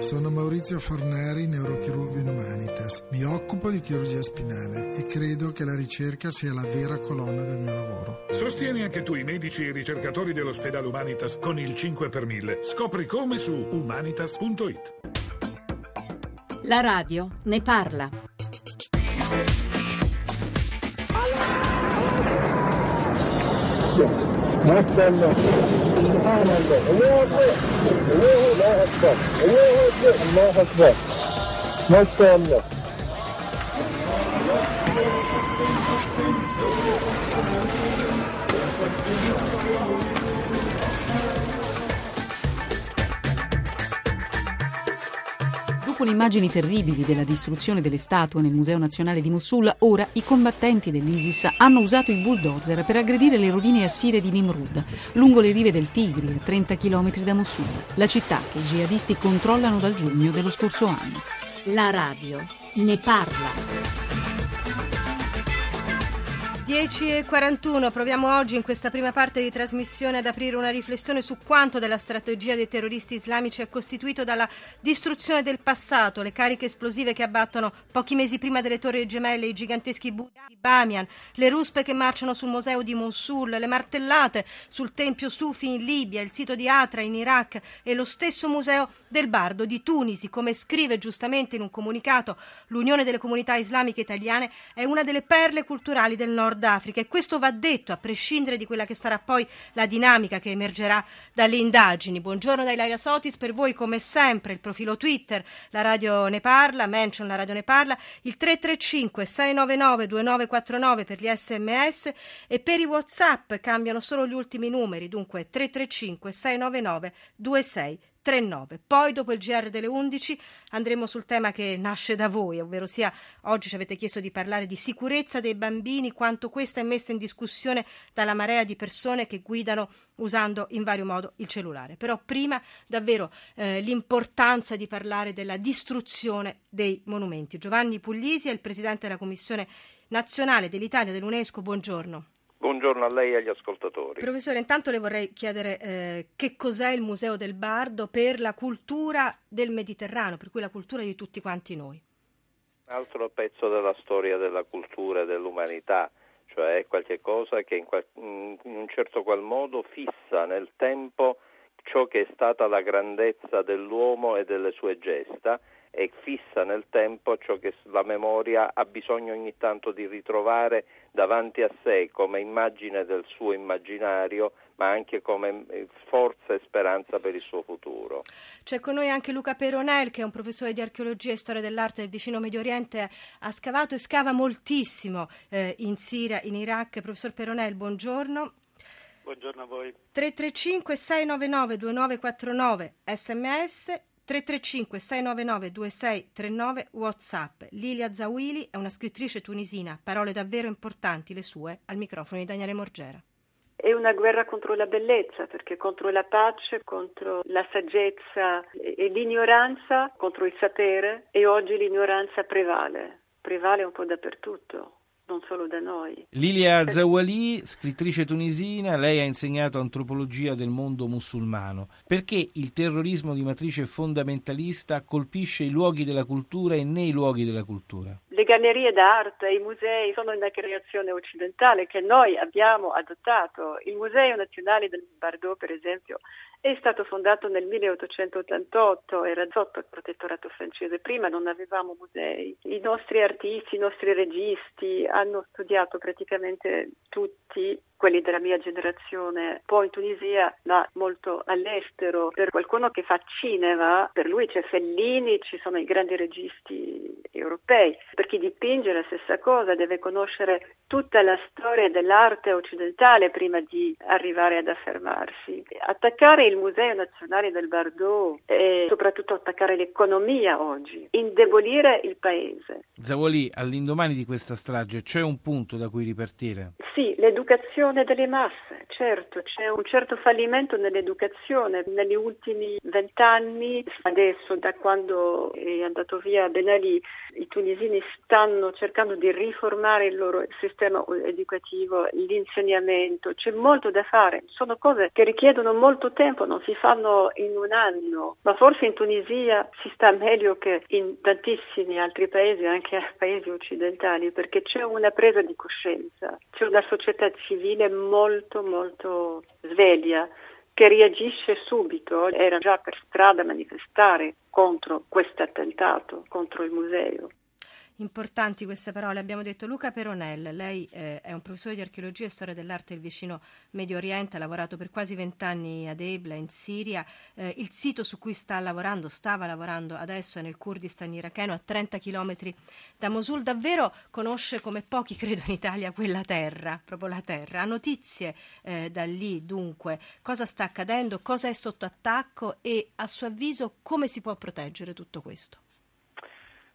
Sono Maurizio Forneri, neurochirurgo in Humanitas. Mi occupo di chirurgia spinale e credo che la ricerca sia la vera colonna del mio lavoro. Sostieni anche tu i medici e i ricercatori dell'ospedale Humanitas con il 5 per 1000. Scopri come su humanitas.it. La radio ne parla. Maşallah. الله أكبر الله أكبر ما شاء الله Dopo le immagini terribili della distruzione delle statue nel Museo Nazionale di Mosul, ora i combattenti dell'ISIS hanno usato i bulldozer per aggredire le rovine assire di Nimrud, lungo le rive del Tigri, a 30 km da Mosul, la città che i jihadisti controllano dal giugno dello scorso anno. La radio ne parla. 10.41, proviamo oggi in questa prima parte di trasmissione ad aprire una riflessione su quanto della strategia dei terroristi islamici è costituito dalla distruzione del passato, le cariche esplosive che abbattono pochi mesi prima delle torri gemelle, i giganteschi Buddha di Bamian, le ruspe che marciano sul museo di Mosul, le martellate sul tempio Sufi in Libia, il sito di Atra in Iraq e lo stesso museo del Bardo di Tunisi, come scrive giustamente in un comunicato l'Unione delle Comunità Islamiche Italiane, è una delle perle culturali del Nord Africa e questo va detto a prescindere di quella che sarà poi la dinamica che emergerà dalle indagini. Buongiorno da Ilaria Sotis, per voi come sempre il profilo Twitter, la radio ne parla, mention la radio ne parla, il 335 699 2949 per gli sms e per i whatsapp cambiano solo gli ultimi numeri, dunque 335 699 26 39. Poi dopo il GR delle 11 andremo sul tema che nasce da voi, ovvero sia oggi ci avete chiesto di parlare di sicurezza dei bambini, quanto questa è messa in discussione dalla marea di persone che guidano usando in vario modo il cellulare. Però prima davvero eh, l'importanza di parlare della distruzione dei monumenti. Giovanni Puglisi è il presidente della Commissione nazionale dell'Italia dell'UNESCO. Buongiorno. Buongiorno a lei e agli ascoltatori. Professore, intanto le vorrei chiedere eh, che cos'è il Museo del Bardo per la cultura del Mediterraneo, per cui la cultura di tutti quanti noi. Un altro pezzo della storia della cultura e dell'umanità, cioè è qualcosa che in, qual- in un certo qual modo fissa nel tempo ciò che è stata la grandezza dell'uomo e delle sue gesta e fissa nel tempo ciò che la memoria ha bisogno ogni tanto di ritrovare davanti a sé come immagine del suo immaginario, ma anche come eh, forza e speranza per il suo futuro. C'è con noi anche Luca Peronel, che è un professore di archeologia e storia dell'arte del vicino Medio Oriente, ha scavato e scava moltissimo eh, in Siria, in Iraq. Professor Peronel, buongiorno. Buongiorno a voi. 335 699 2949 sms 335 699 2639 Whatsapp. Lilia Zawili è una scrittrice tunisina, parole davvero importanti le sue, al microfono di Daniele Morgera. È una guerra contro la bellezza, perché contro la pace, contro la saggezza e l'ignoranza, contro il sapere e oggi l'ignoranza prevale, prevale un po' dappertutto non solo da noi. Lilia Zawali, scrittrice tunisina, lei ha insegnato antropologia del mondo musulmano. Perché il terrorismo di matrice fondamentalista colpisce i luoghi della cultura e nei luoghi della cultura? Le gallerie d'arte, i musei sono una creazione occidentale che noi abbiamo adottato. Il Museo Nazionale del Bardo, per esempio, è stato fondato nel 1888, era sotto il protettorato francese, prima non avevamo musei. I nostri artisti, i nostri registi hanno studiato praticamente tutti quelli della mia generazione, un po' in Tunisia, ma molto all'estero. Per qualcuno che fa cinema, per lui c'è Fellini, ci sono i grandi registi europei. Per chi dipinge la stessa cosa, deve conoscere tutta la storia dell'arte occidentale prima di arrivare ad affermarsi. Attaccare il Museo Nazionale del Bardo e soprattutto attaccare l'economia oggi, indebolire il paese. Zawoli, all'indomani di questa strage c'è un punto da cui ripartire? Sì, l'educazione delle masse, certo, c'è un certo fallimento nell'educazione. Negli ultimi vent'anni, adesso da quando è andato via Ben Ali, i tunisini stanno cercando di riformare il loro sistema educativo, l'insegnamento, c'è molto da fare, sono cose che richiedono molto tempo, non si fanno in un anno, ma forse in Tunisia si sta meglio che in tantissimi altri paesi, anche paesi occidentali, perché c'è una presa di coscienza, c'è una società civile molto molto sveglia che reagisce subito, era già per strada a manifestare contro questo attentato, contro il museo. Importanti queste parole, abbiamo detto Luca Peronel, lei eh, è un professore di archeologia e storia dell'arte del vicino Medio Oriente, ha lavorato per quasi vent'anni ad Ebla in Siria, eh, il sito su cui sta lavorando, stava lavorando adesso è nel Kurdistan iracheno a 30 km da Mosul, davvero conosce come pochi credo in Italia quella terra, proprio la terra, ha notizie eh, da lì dunque, cosa sta accadendo, cosa è sotto attacco? E a suo avviso come si può proteggere tutto questo?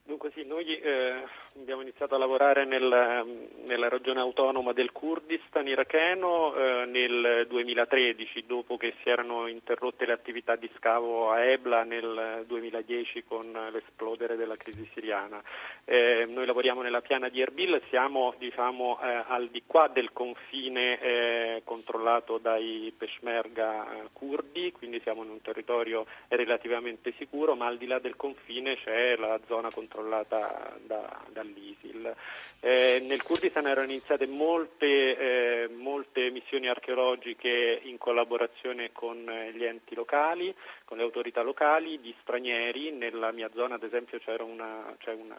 Dunque sì, noi eh, abbiamo iniziato a lavorare nel, nella regione autonoma del Kurdistan iracheno eh, nel 2013, dopo che si erano interrotte le attività di scavo a Ebla nel 2010 con l'esplodere della crisi siriana. Eh, noi lavoriamo nella piana di Erbil, siamo diciamo, eh, al di qua del confine eh, controllato dai peshmerga kurdi, quindi siamo in un territorio relativamente sicuro, ma al di là del confine c'è la zona controllata controllata da, dall'ISIL. Eh, nel Kurdistan erano iniziate molte, eh, molte, missioni archeologiche in collaborazione con gli enti locali, con le autorità locali, di stranieri. Nella mia zona, ad esempio, c'era una, c'è una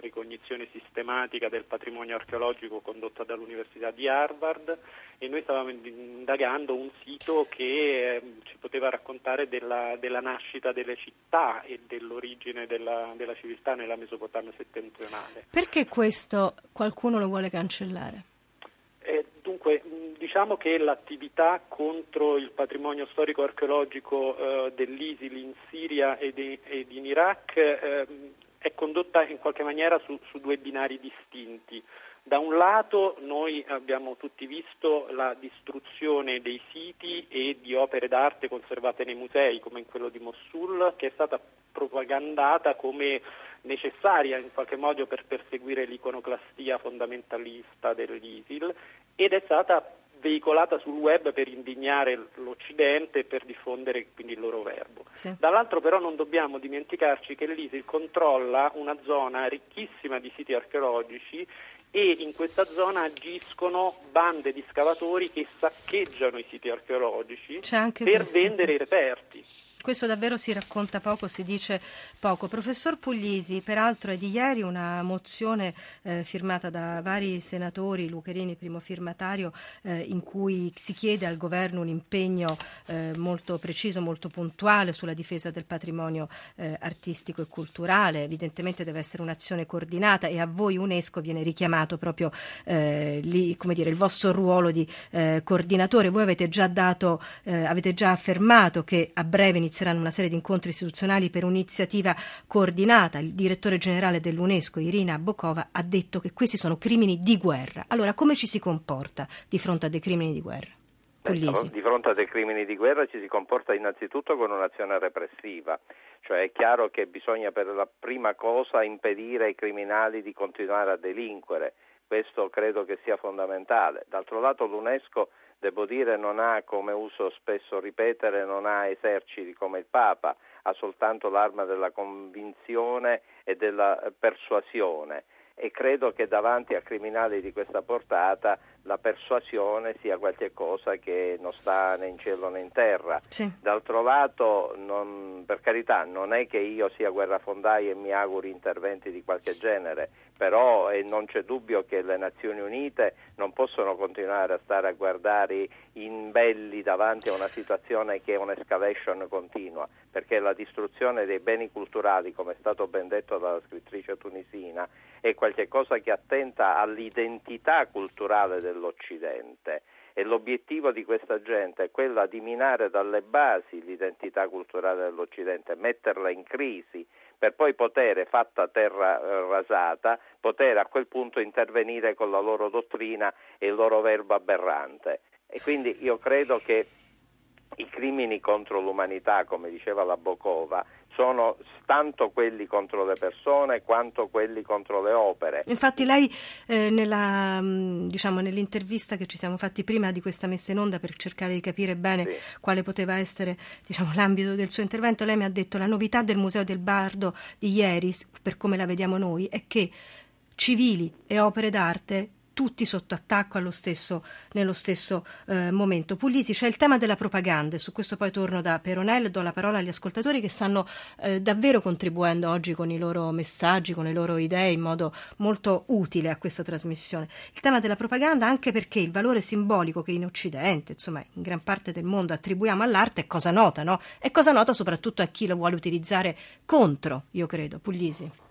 ricognizione sistematica del patrimonio archeologico condotta dall'Università di Harvard e noi stavamo indagando un sito che eh, ci poteva raccontare della, della, nascita delle città e dell'origine della, della civiltà nella Mesopotamia settentrionale. Perché questo qualcuno lo vuole cancellare? Eh, dunque, diciamo che l'attività contro il patrimonio storico-archeologico eh, dell'ISIL in Siria ed, ed in Iraq eh, è condotta in qualche maniera su, su due binari distinti. Da un lato noi abbiamo tutti visto la distruzione dei siti e di opere d'arte conservate nei musei, come in quello di Mosul, che è stata propagandata come necessaria in qualche modo per perseguire l'iconoclastia fondamentalista dell'ISIL ed è stata veicolata sul web per indignare l'Occidente e per diffondere quindi il loro verbo. Sì. Dall'altro però non dobbiamo dimenticarci che l'ISIL controlla una zona ricchissima di siti archeologici e in questa zona agiscono bande di scavatori che saccheggiano i siti archeologici per questo. vendere i reperti. Questo davvero si racconta poco, si dice poco. Professor Puglisi, peraltro è di ieri una mozione eh, firmata da vari senatori, Lucherini primo firmatario, eh, in cui si chiede al governo un impegno eh, molto preciso, molto puntuale sulla difesa del patrimonio eh, artistico e culturale. Evidentemente deve essere un'azione coordinata e a voi UNESCO viene richiamato proprio eh, lì, dire, il vostro ruolo di eh, coordinatore. Voi avete già dato, avete già affermato che a breve inizierà inizieranno una serie di incontri istituzionali per un'iniziativa coordinata. Il direttore generale dell'UNESCO, Irina Bokova, ha detto che questi sono crimini di guerra. Allora, come ci si comporta di fronte a dei crimini di guerra? Puglisi. Di fronte a dei crimini di guerra ci si comporta innanzitutto con un'azione repressiva, cioè è chiaro che bisogna per la prima cosa impedire ai criminali di continuare a delinquere, questo credo che sia fondamentale. D'altro lato l'UNESCO devo dire non ha, come uso spesso ripetere, non ha eserciti come il Papa, ha soltanto l'arma della convinzione e della persuasione. E credo che davanti a criminali di questa portata la persuasione sia qualcosa che non sta né in cielo né in terra. Sì. D'altro lato, non, per carità, non è che io sia guerrafondaio e mi auguri interventi di qualche genere, però eh, non c'è dubbio che le Nazioni Unite non possono continuare a stare a guardare imbelli davanti a una situazione che è un'escalation continua, perché la distruzione dei beni culturali, come è stato ben detto dalla scrittrice tunisina, è qualcosa che attenta all'identità culturale dell'Occidente e l'obiettivo di questa gente è quello di minare dalle basi l'identità culturale dell'Occidente, metterla in crisi, per poi poter, fatta terra eh, rasata, poter a quel punto intervenire con la loro dottrina e il loro verbo aberrante. E quindi io credo che i crimini contro l'umanità, come diceva la Bocova, sono tanto quelli contro le persone quanto quelli contro le opere. Infatti lei eh, nella, diciamo, nell'intervista che ci siamo fatti prima di questa messa in onda per cercare di capire bene sì. quale poteva essere diciamo, l'ambito del suo intervento, lei mi ha detto la novità del Museo del Bardo di ieri, per come la vediamo noi, è che civili e opere d'arte tutti sotto attacco stesso, nello stesso eh, momento. Puglisi, c'è il tema della propaganda, su questo poi torno da Peronel, do la parola agli ascoltatori che stanno eh, davvero contribuendo oggi con i loro messaggi, con le loro idee in modo molto utile a questa trasmissione. Il tema della propaganda anche perché il valore simbolico che in Occidente, insomma in gran parte del mondo attribuiamo all'arte è cosa nota, no? È cosa nota soprattutto a chi lo vuole utilizzare contro, io credo. Puglisi.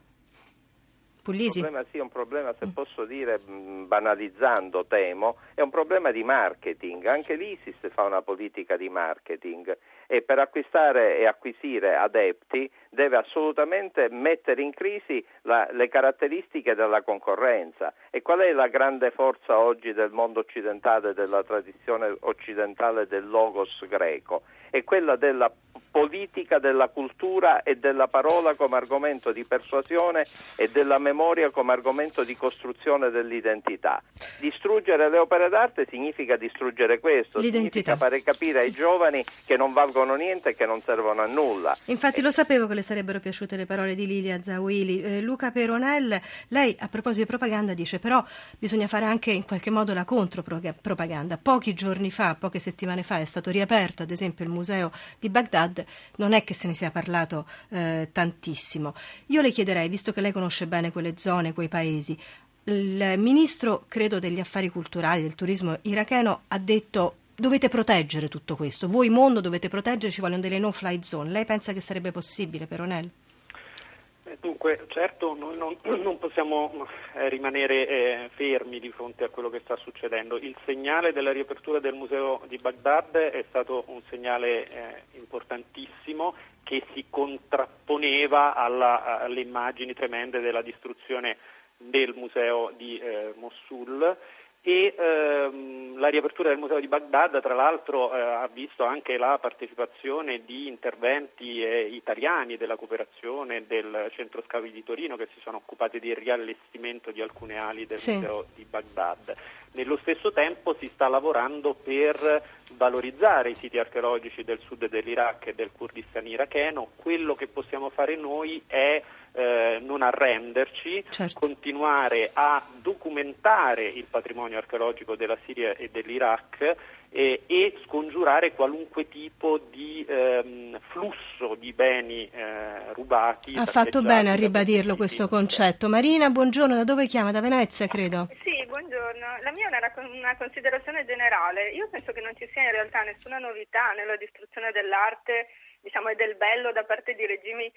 Puglisi. Il problema sì, è un problema, se posso dire, banalizzando, temo, è un problema di marketing. Anche l'ISIS fa una politica di marketing e per acquistare e acquisire adepti deve assolutamente mettere in crisi la, le caratteristiche della concorrenza. E qual è la grande forza oggi del mondo occidentale, della tradizione occidentale del logos greco? È quella della politica della cultura e della parola come argomento di persuasione e della memoria come argomento di costruzione dell'identità. Distruggere le opere d'arte significa distruggere questo, L'identità. significa fare capire ai giovani che non valgono niente e che non servono a nulla. Infatti lo sapevo che le sarebbero piaciute le parole di Lilia Zawili. Eh, Luca Peronel, lei a proposito di propaganda dice però bisogna fare anche in qualche modo la contropropaganda. Pochi giorni fa, poche settimane fa è stato riaperto ad esempio il museo di Baghdad non è che se ne sia parlato eh, tantissimo. Io le chiederei, visto che lei conosce bene quelle zone, quei paesi, il ministro, credo, degli affari culturali, del turismo iracheno ha detto dovete proteggere tutto questo. Voi mondo dovete proteggere, ci vogliono delle no-fly zone. Lei pensa che sarebbe possibile, Peronel? Dunque, certo, noi non, non possiamo eh, rimanere eh, fermi di fronte a quello che sta succedendo. Il segnale della riapertura del museo di Baghdad è stato un segnale eh, importantissimo che si contrapponeva alla, alle immagini tremende della distruzione del museo di eh, Mosul e ehm, la riapertura del Museo di Baghdad tra l'altro eh, ha visto anche la partecipazione di interventi eh, italiani della cooperazione del centro scavi di Torino che si sono occupati del riallestimento di alcune ali del sì. Museo di Baghdad. Nello stesso tempo si sta lavorando per valorizzare i siti archeologici del sud dell'Iraq e del Kurdistan iracheno. Quello che possiamo fare noi è eh, non arrenderci, certo. continuare a documentare il patrimonio archeologico della Siria e dell'Iraq eh, e scongiurare qualunque tipo di ehm, flusso di beni eh, rubati. Ha fatto bene a ribadirlo questo concetto. Marina, buongiorno, da dove chiama? Da Venezia, credo. Sì, buongiorno. La mia è una, una considerazione generale. Io penso che non ci sia in realtà nessuna novità nella distruzione dell'arte diciamo, e del bello da parte di regimi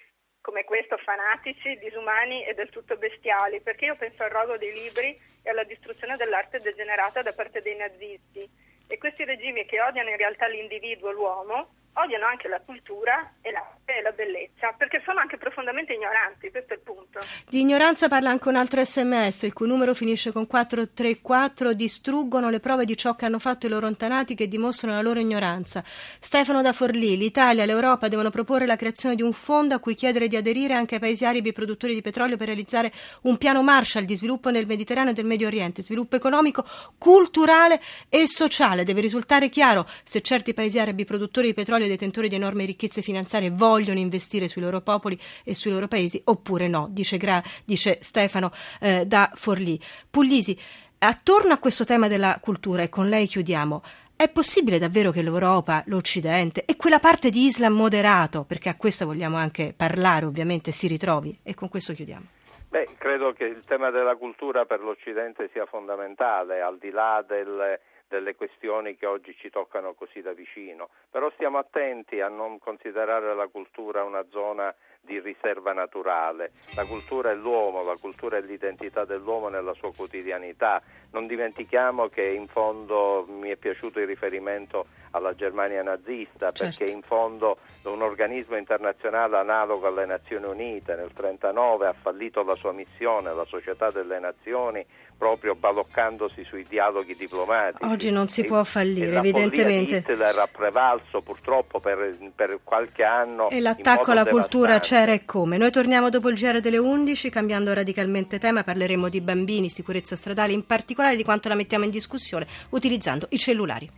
come questo fanatici, disumani e del tutto bestiali, perché io penso al rogo dei libri e alla distruzione dell'arte degenerata da parte dei nazisti. E questi regimi che odiano in realtà l'individuo, l'uomo, odiano anche la cultura e l'arte e la bellezza, perché sono anche profondamente ignoranti, questo è il punto. Di ignoranza parla anche un altro sms, il cui numero finisce con 434, distruggono le prove di ciò che hanno fatto i loro antenati che dimostrano la loro ignoranza. Stefano da Forlì, l'Italia e l'Europa devono proporre la creazione di un fondo a cui chiedere di aderire anche ai paesi arabi produttori di petrolio per realizzare un piano Marshall di sviluppo nel Mediterraneo e del Medio Oriente, sviluppo economico, culturale e sociale. Deve risultare chiaro se certi paesi arabi produttori di petrolio e detentori di enormi ricchezze finanziarie vogliono investire sui loro popoli e sui loro paesi oppure no, dice, Gra, dice Stefano eh, da Forlì. Puglisi, attorno a questo tema della cultura, e con lei chiudiamo, è possibile davvero che l'Europa, l'Occidente e quella parte di Islam moderato, perché a questo vogliamo anche parlare ovviamente, si ritrovi? E con questo chiudiamo. Beh, credo che il tema della cultura per l'Occidente sia fondamentale, al di là del delle questioni che oggi ci toccano così da vicino, però stiamo attenti a non considerare la cultura una zona di riserva naturale. La cultura è l'uomo, la cultura è l'identità dell'uomo nella sua quotidianità. Non dimentichiamo che in fondo mi è piaciuto il riferimento alla Germania nazista, Certo. perché in fondo un organismo internazionale analogo alle Nazioni Unite nel 1939 ha fallito la sua missione, la Società delle Nazioni, proprio baloccandosi sui dialoghi diplomatici. Oggi non si E- può fallire, la evidentemente. Hitler ha prevalso purtroppo per, per qualche anno. E l'attacco alla cultura devastante. C'era e come. Noi torniamo dopo il GR delle 11, cambiando radicalmente tema, parleremo di bambini, sicurezza stradale, in particolare di quanto la mettiamo in discussione utilizzando i cellulari.